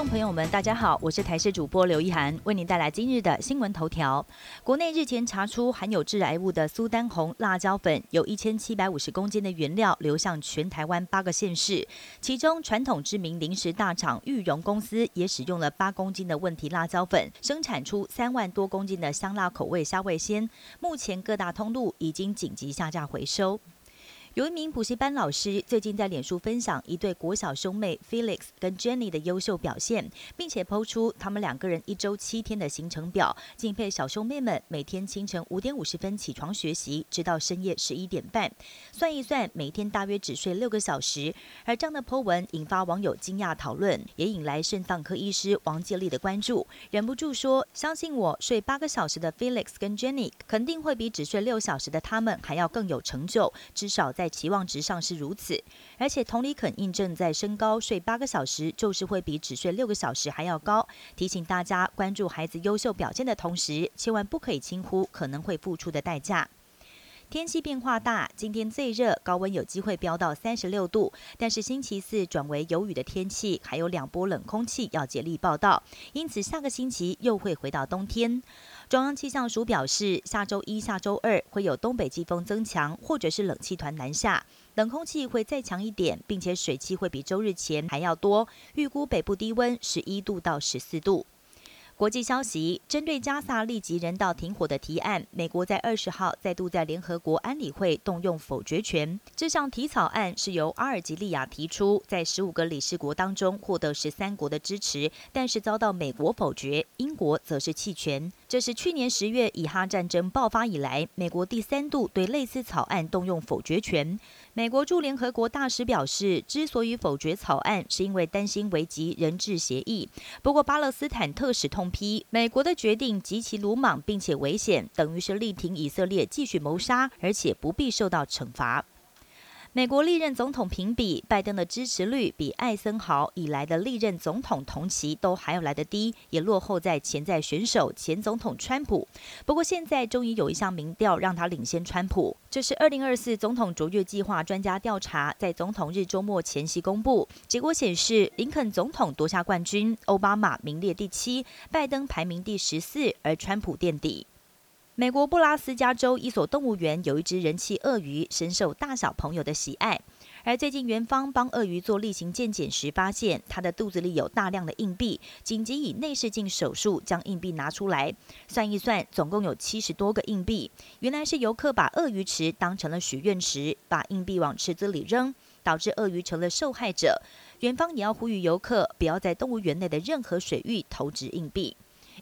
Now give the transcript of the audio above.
众朋友们，大家好，我是台视主播刘一涵，为您带来今日的新闻头条。国内日前查出含有致癌物的苏丹红辣椒粉，有一千七百五十公斤的原料流向全台湾八个县市，其中传统知名零食大厂玉荣公司也使用了八公斤的问题辣椒粉，生产出三万多公斤的香辣口味虾味鲜，目前各大通路已经紧急下架回收。有一名补习班老师最近在脸书分享一对国小兄妹 Felix 跟 Jenny 的优秀表现，并且抛出他们两个人一周七天的行程表，敬佩小兄妹们每天清晨五点五十分起床学习，直到深夜十一点半，算一算每天大约只睡六个小时。而这样的 po 文引发网友惊讶讨论，也引来肾脏科医师王介利的关注，忍不住说：“相信我，睡八个小时的 Felix 跟 Jenny 肯定会比只睡六小时的他们还要更有成就，至少。”在期望值上是如此，而且同理肯印证，在身高睡八个小时就是会比只睡六个小时还要高。提醒大家关注孩子优秀表现的同时，千万不可以轻忽可能会付出的代价。天气变化大，今天最热，高温有机会飙到三十六度。但是星期四转为有雨的天气，还有两波冷空气要接力报道，因此下个星期又会回到冬天。中央气象署表示，下周一下周二会有东北季风增强，或者是冷气团南下，冷空气会再强一点，并且水汽会比周日前还要多。预估北部低温十一度到十四度。国际消息：针对加萨立即人道停火的提案，美国在二十号再度在联合国安理会动用否决权。这项提草案是由阿尔及利亚提出，在十五个理事国当中获得十三国的支持，但是遭到美国否决，英国则是弃权。这是去年十月以哈战争爆发以来，美国第三度对类似草案动用否决权。美国驻联合国大使表示，之所以否决草案，是因为担心危及人质协议。不过，巴勒斯坦特使痛批美国的决定极其鲁莽，并且危险，等于是力挺以色列继续谋杀，而且不必受到惩罚。美国历任总统评比，拜登的支持率比艾森豪以来的历任总统同期都还要来得低，也落后在潜在选手前总统川普。不过现在终于有一项民调让他领先川普，这是二零二四总统卓越计划专家调查在总统日周末前夕公布，结果显示林肯总统夺下冠军，奥巴马名列第七，拜登排名第十四，而川普垫底。美国布拉斯加州一所动物园有一只人气鳄鱼，深受大小朋友的喜爱。而最近，园方帮鳄鱼做例行健检时，发现它的肚子里有大量的硬币，紧急以内视镜手术将硬币拿出来。算一算，总共有七十多个硬币。原来是游客把鳄鱼池当成了许愿池，把硬币往池子里扔，导致鳄鱼成了受害者。园方也要呼吁游客不要在动物园内的任何水域投掷硬币。